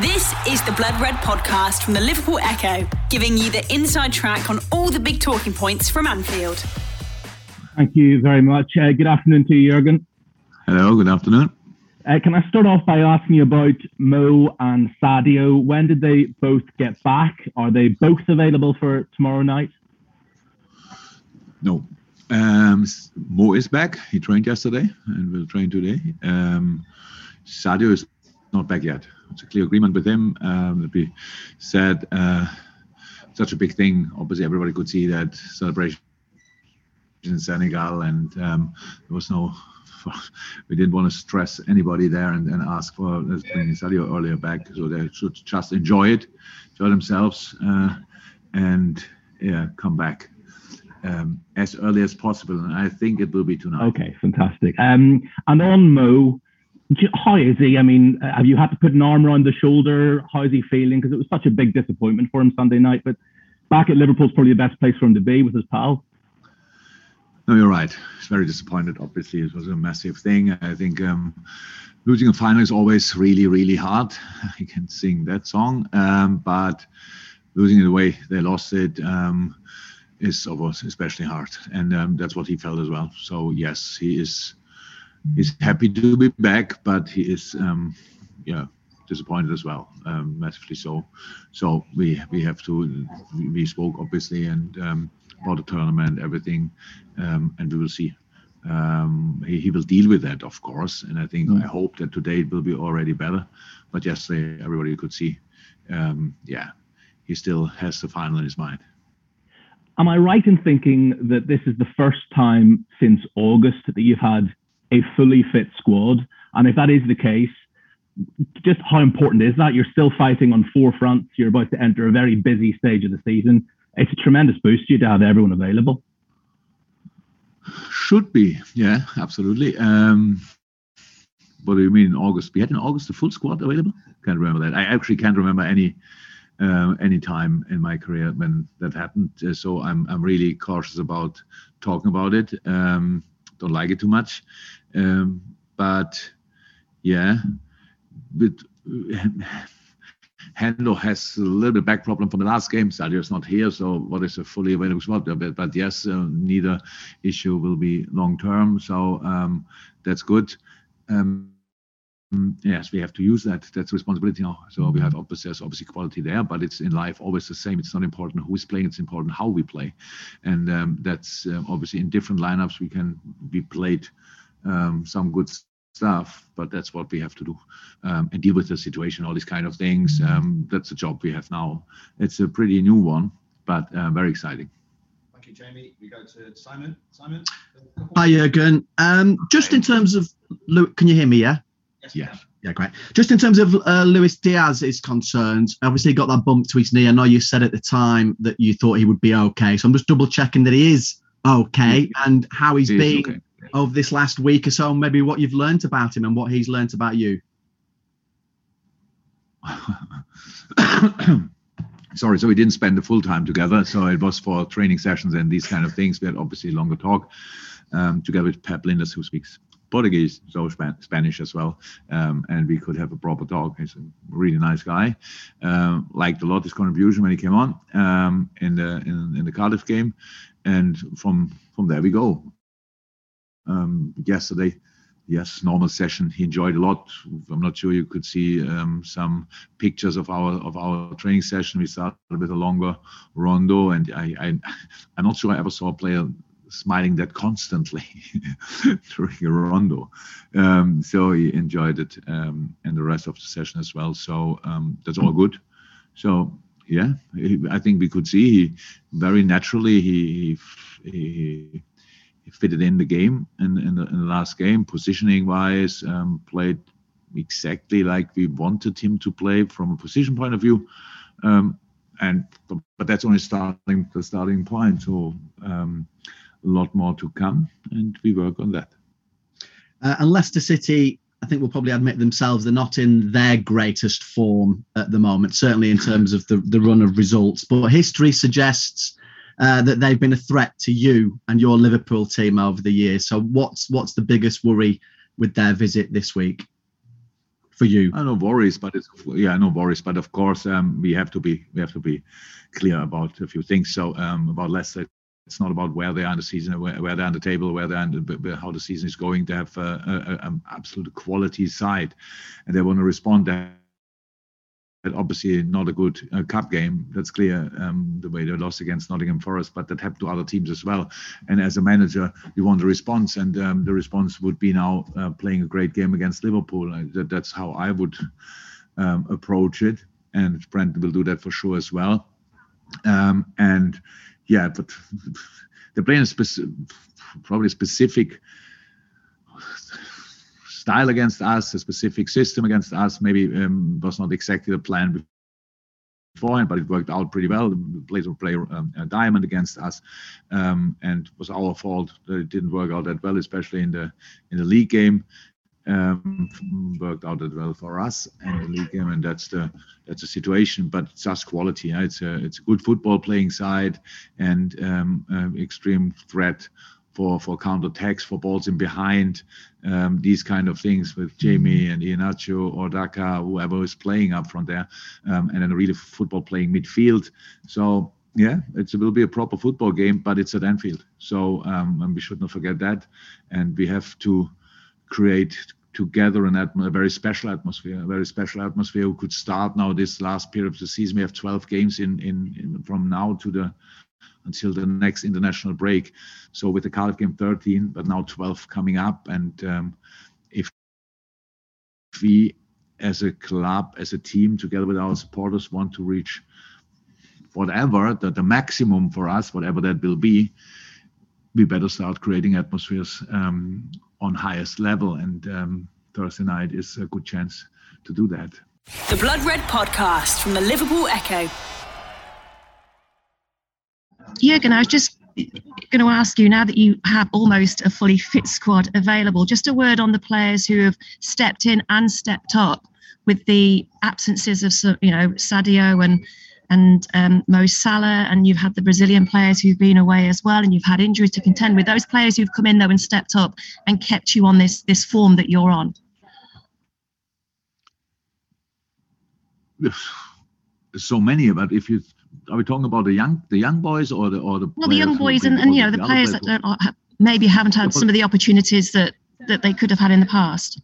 This is the Blood Red podcast from the Liverpool Echo, giving you the inside track on all the big talking points from Anfield. Thank you very much. Uh, good afternoon to you, Jurgen. Hello, good afternoon. Uh, can I start off by asking you about Mo and Sadio? When did they both get back? Are they both available for tomorrow night? No. Um, Mo is back. He trained yesterday and will train today. Um, Sadio is not back yet. It's a clear agreement with him. Um, we said uh, such a big thing. Obviously, everybody could see that celebration in Senegal, and um, there was no. We didn't want to stress anybody there and, and ask for let's bring Sadio earlier back, so they should just enjoy it, enjoy themselves, uh, and yeah, come back um, as early as possible. And I think it will be tonight. Okay, fantastic. Um, and on Mo, how is he? I mean, have you had to put an arm around the shoulder? How is he feeling? Because it was such a big disappointment for him Sunday night. But back at Liverpool's probably the best place for him to be with his pal. No, you're right. He's very disappointed. Obviously, it was a massive thing. I think um, losing a final is always really, really hard. I can sing that song, um, but losing it the way they lost it um, is, of course, especially hard, and um, that's what he felt as well. So yes, he is. He's happy to be back, but he is, um, yeah, disappointed as well, um, massively so. So we we have to. We spoke obviously, and um, about the tournament, everything, um, and we will see. Um, he, he, will deal with that, of course, and I think mm. I hope that today it will be already better. But yesterday, everybody could see, um, yeah, he still has the final in his mind. Am I right in thinking that this is the first time since August that you've had a fully fit squad? And if that is the case, just how important is that? You're still fighting on four fronts. You're about to enter a very busy stage of the season it's a tremendous boost to you to have everyone available. Should be, yeah, absolutely. Um, what do you mean in August? We had in August the full squad available. Can't remember that. I actually can't remember any uh, any time in my career when that happened. Uh, so I'm I'm really cautious about talking about it. Um, don't like it too much, um, but yeah, but Hendo has a little bit back problem from the last game. Sadio is not here, so what is a fully available spot? But, but yes, uh, neither issue will be long term, so um, that's good. Um, yes, we have to use that. That's responsibility now. So we have obviously there's obviously quality there, but it's in life always the same. It's not important who is playing; it's important how we play, and um, that's um, obviously in different lineups we can be played um, some good stuff, but that's what we have to do um, and deal with the situation, all these kind of things. Um, that's the job we have now. It's a pretty new one, but uh, very exciting. Thank you, Jamie. We go to Simon. Simon. Hi, Jurgen. Um, just in terms of, can you hear me? Yeah. Yes. Yeah. Yeah, great. Just in terms of uh, Luis Diaz is concerned, obviously he got that bump to his knee. I know you said at the time that you thought he would be okay, so I'm just double checking that he is okay and how he's he been. Okay of this last week or so, maybe what you've learned about him and what he's learned about you? Sorry, so we didn't spend the full time together. So it was for training sessions and these kind of things. We had obviously longer talk um, together with Pep Lijnders, who speaks Portuguese, so Spanish as well, um, and we could have a proper talk. He's a really nice guy. Um, liked a lot his contribution when he came on um, in the in, in, the Cardiff game, and from from there we go um, yesterday. Yes, normal session. He enjoyed a lot. I'm not sure you could see um, some pictures of our of our training session. We started a longer rondo, and I, I I'm not sure I ever saw a player smiling that constantly during a rondo. Um, so he enjoyed it um, and the rest of the session as well. So um, that's all good. So yeah, I think we could see he very naturally he he, he he fitted in the game in, in, the, in the last game, positioning wise, um, played exactly like we wanted him to play from a position point of view. Um, and but that's only starting the starting point. So um, a lot more to come, and we work on that. Uh, and Leicester City, I think will probably admit themselves they're not in their greatest form at the moment, certainly in terms of the, the run of results. But history suggests uh, that they've been a threat to you and your Liverpool team over the years. So what's what's the biggest worry with their visit this week? for you? I no worries, but it's yeah, no worries. But of course, um, we have to be we have to be clear about a few things. So um, about Leicester, it's not about where they are in the season, where, where they're on the table, where they're the, how the season is going. They have an absolute quality side, and they want to respond. That obviously not a good uh, cup game. That's clear. Um, the way they lost against Nottingham Forest, but that happened to other teams as well. And as a manager, you want a response, and um, the response would be now uh, playing a great game against Liverpool. Uh, that, that's how I would um, approach it, and Brent will do that for sure as well. Um, and yeah, but they're playing a probably specific style against us, a specific system against us. Maybe um, was not exactly the plan beforehand, but it worked out pretty well. The players would play um, a diamond against us, um, and it was our fault that it didn't work out that well, especially in the in the league game. Um, worked out that well for us and the league game, and that's the that's the situation. But it's just quality. Yeah? It's a it's a good football playing side and um, uh, extreme threat for for counter attacks, for balls in behind, um, these kind of things with Jamie mm-hmm. and Iheanacho or Daka, whoever is playing up front there, um, and then really football playing midfield. So yeah, it will be a proper football game, but it's at Anfield. So um, and we should not forget that, and we have to create together an atmo- a very special atmosphere, a very special atmosphere who could start now this last period of the season. We have 12 games in, in, in from now to the until the next international break. So with the Cardiff game 13, but now 12 coming up, and um, if we as a club, as a team, together with our supporters, want to reach whatever the, the maximum for us, whatever that will be, we better start creating atmospheres um, on highest level. And um, Thursday night is a good chance to do that. The Blood Red Podcast from the Liverpool Echo. Jurgen, I was just going to ask you now that you have almost a fully fit squad available, just a word on the players who have stepped in and stepped up with the absences of, you know, Sadio and and um, Mo Salah, and you've had the Brazilian players who've been away as well, and you've had injuries to contend with. Those players who've come in though and stepped up and kept you on this this form that you're on. There's so many, but if you are we talking about the young the young boys or the or the well the young boys and, and you know the, the players that don't, maybe haven't had some of the opportunities that that they could have had in the past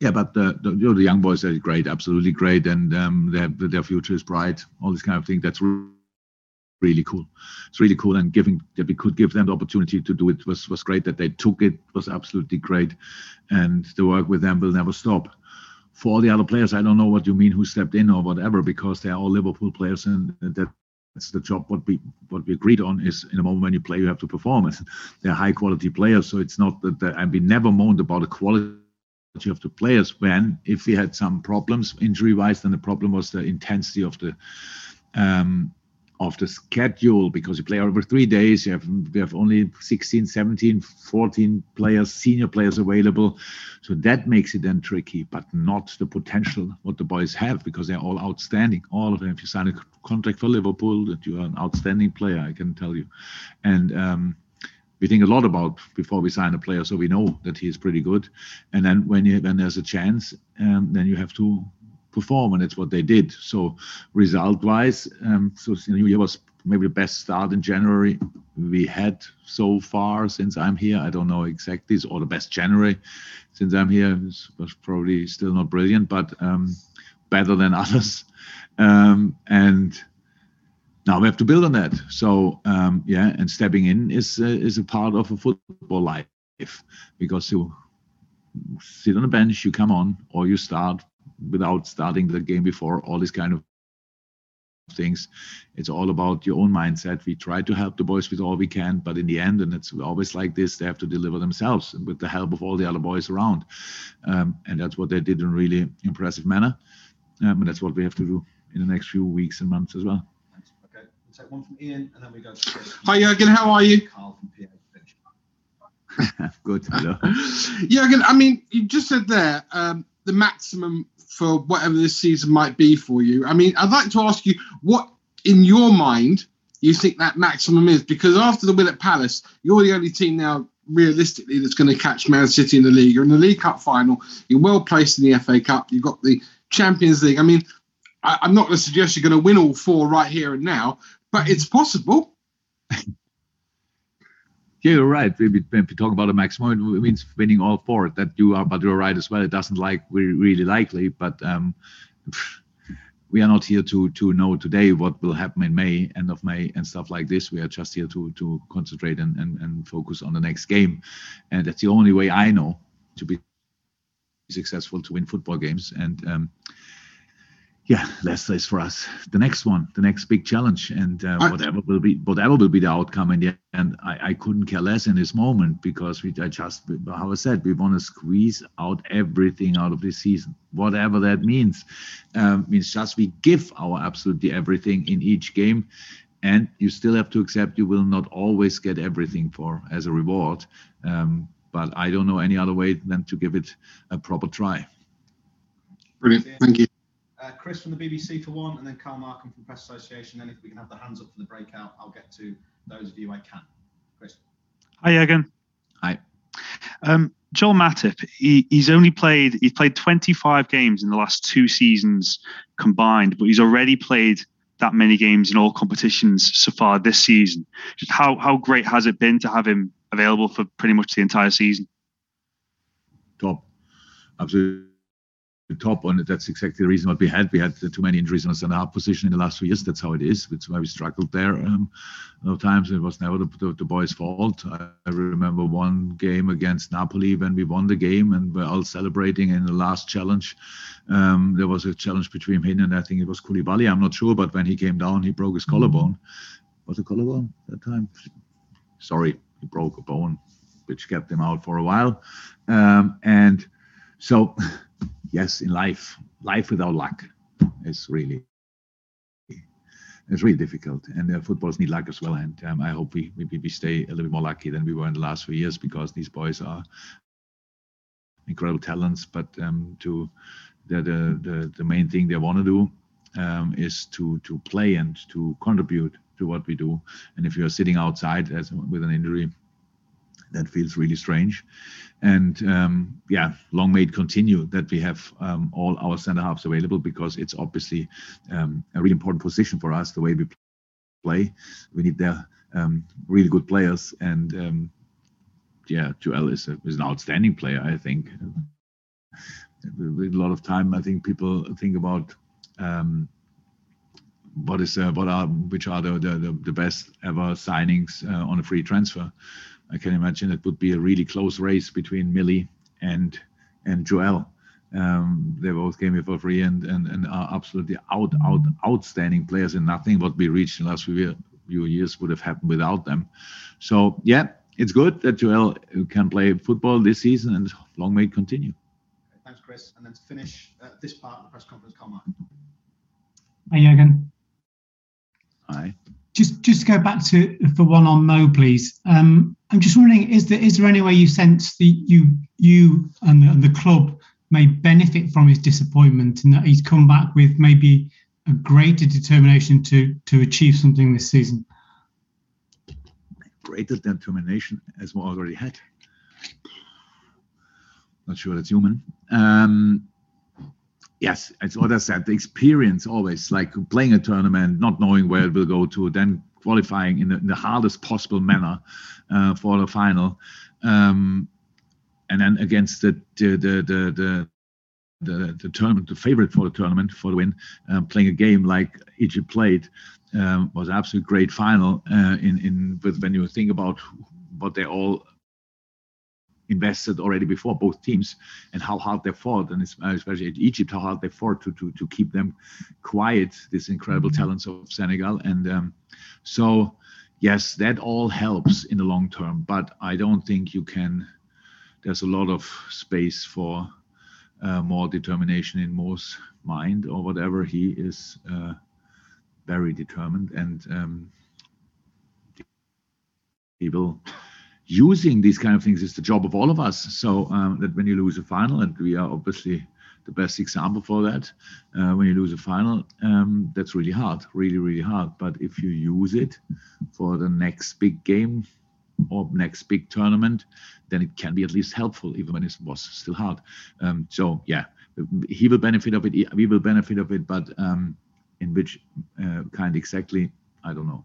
yeah but the, the, you know, the young boys are great absolutely great and um, their, their future is bright all this kind of thing that's really cool it's really cool and giving that we could give them the opportunity to do it was was great that they took it was absolutely great and the work with them will never stop for all the other players, I don't know what you mean who stepped in or whatever, because they're all Liverpool players, and that that's the job. What we what we agreed on is in a moment when you play, you have to perform. They're high quality players, so it's not that. and we never moaned about the quality of the players. When if we had some problems injury wise, then the problem was the intensity of the um, of the schedule because you play over three days you have we have only 16 17 14 players senior players available so that makes it then tricky but not the potential what the boys have because they're all outstanding all of them if you sign a contract for liverpool that you are an outstanding player i can tell you and um, we think a lot about before we sign a player so we know that he is pretty good and then when you when there's a chance um, then you have to perform, and that's what they did. So, result-wise, um, so New Year was maybe the best start in January we had so far since I'm here. I don't know exactly, or the best January since I'm here. It was probably still not brilliant, but um, better than others. Um, and now we have to build on that. So um, yeah, and stepping in is uh, is a part of a football life because you sit on the bench, you come on, or you start without starting the game before, all these kind of things. It's all about your own mindset. We try to help the boys with all we can, but in the end, and it's always like this, they have to deliver themselves with the help of all the other boys around. Um, and that's what they did in a really impressive manner. Um, and that's what we have to do in the next few weeks and months as well. Thanks. Okay, we'll take one from Ian, and then we go to Hi, Jurgen. How are you? Carl from PA. Good. Hello. Jurgen, I mean, you just said there um, the maximum for whatever this season might be for you. I mean, I'd like to ask you what, in your mind, you think that maximum is? Because after the win at Palace, you're the only team now realistically that's going to catch Man City in the league. You're in the League Cup final. You're well placed in the FA Cup. You've got the Champions League. I mean, I, am not going to suggest you're going to win all four right here and now, but it's possible. Yeah, you're right. When we talk about a maximum, it means winning all four. That you are, but you're right as well. It doesn't like we really likely, but um, we are not here to to know today what will happen in May, end of May, and stuff like this. We are just here to to concentrate and and, and focus on the next game, and that's the only way I know to be successful to win football games. And um, yeah, Leicester is for us the next one, the next big challenge, and uh, whatever will be whatever will be the outcome in the end. I, I couldn't care less in this moment because we I just how I said we want to squeeze out everything out of this season, whatever that means. Um, means just we give our absolutely everything in each game, and you still have to accept you will not always get everything for as a reward. Um, but I don't know any other way than to give it a proper try. Brilliant, thank you. Chris from the BBC for one, and then Carl Markham from Press Association. And if we can have the hands up for the breakout, I'll get to those of you I can. Chris. Hi, Jurgen. Hi. Um, Joel Matip, he, he's only played he's played 25 games in the last two seasons combined, but he's already played that many games in all competitions so far this season. Just how how great has it been to have him available for pretty much the entire season? Top, absolutely top on it. That's exactly the reason what we had. We had too many injuries on the center half position in the last few years. That's how it is. That's why we struggled there. Um, no times it was never the, the, the, boys' fault. I, I remember one game against Napoli when we won the game and we're all celebrating in the last challenge. Um, there was a challenge between him and I think it was Koulibaly. I'm not sure, but when he came down, he broke his collarbone. Was it collarbone that time? Sorry, he broke a bone, which kept him out for a while. Um, and so yes, in life, life without luck is really it's really difficult. And uh, footballers need luck as well. And um, I hope we, we we stay a little bit more lucky than we were in the last few years because these boys are incredible talents. But um, to the, the the the main thing they want to do um, is to to play and to contribute to what we do. And if you are sitting outside as with an injury, that feels really strange. And um, yeah, long may it continue that we have um, all our center halves available because it's obviously um, a really important position for us the way we play. We need their um, really good players, and um, yeah, Joel is, a, is an outstanding player. I think. With a lot of time, I think people think about um, what is uh, what are which are the, the, the best ever signings uh, on a free transfer I can imagine it would be a really close race between Millie and and Joel. Um, they both came here for free and, and, and are absolutely out, out, outstanding players, and nothing what we reached in the last few, few years would have happened without them. So, yeah, it's good that Joel can play football this season, and long may it continue. Thanks, Chris. And then to finish uh, this part of the press conference, Carl Hi, Jurgen. Just go back to for one on Mo, please. Um, I'm just wondering, is there is there any way you sense that you you and the, and the club may benefit from his disappointment and that he's come back with maybe a greater determination to to achieve something this season? Greater determination as we already had. Not sure that's human. Um, yes, it's what I said. The experience always, like playing a tournament, not knowing where it will go to, then qualifying in the, in the hardest possible manner uh, for the final, um, and then against the the the the, the the, tournament, the favorite for the tournament for the win, um, playing a game like Egypt played um, was absolutely great final. Uh, in in with when you think about what they all invested already before both teams and how hard they fought. And especially Egypt how hard they fought to to to keep them quiet this incredible mm-hmm. talents of Senegal. And um, so yes that all helps in the long term but I don't think you can there's a lot of space for uh, more determination in Mo's mind or whatever. He is uh, very determined and um, he will using these kind of things is the job of all of us. So um, that when you lose a final, and we are obviously the best example for that, uh, when you lose a final, um, that's really hard, really, really hard. But if you use it for the next big game or next big tournament, then it can be at least helpful, even when it was still hard. Um, so yeah, he will benefit of it. We will benefit of it, but um, in which uh, kind exactly, I don't know.